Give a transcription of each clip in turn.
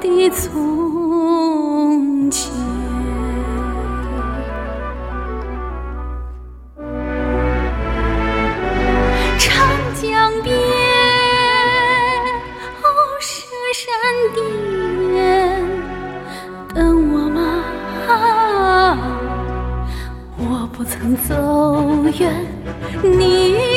的从前。长江边，哦，涉山巅，等我吗？我不曾走远，你。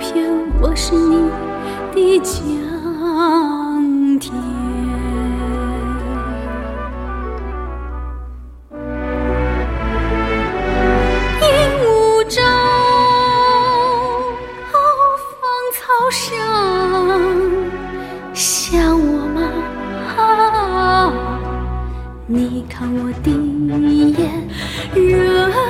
片，我是你的江天。鹦鹉洲，芳草上，想我吗？你看我一眼，热。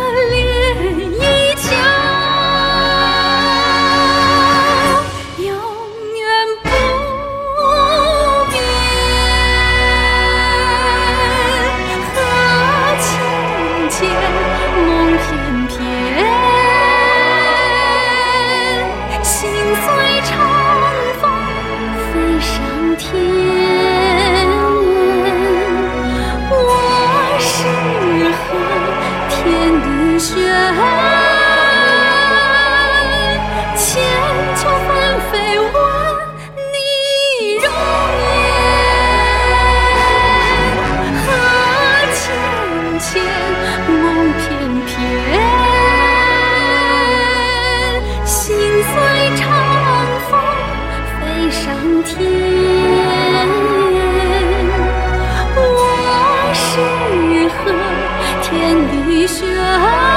天我是和天地相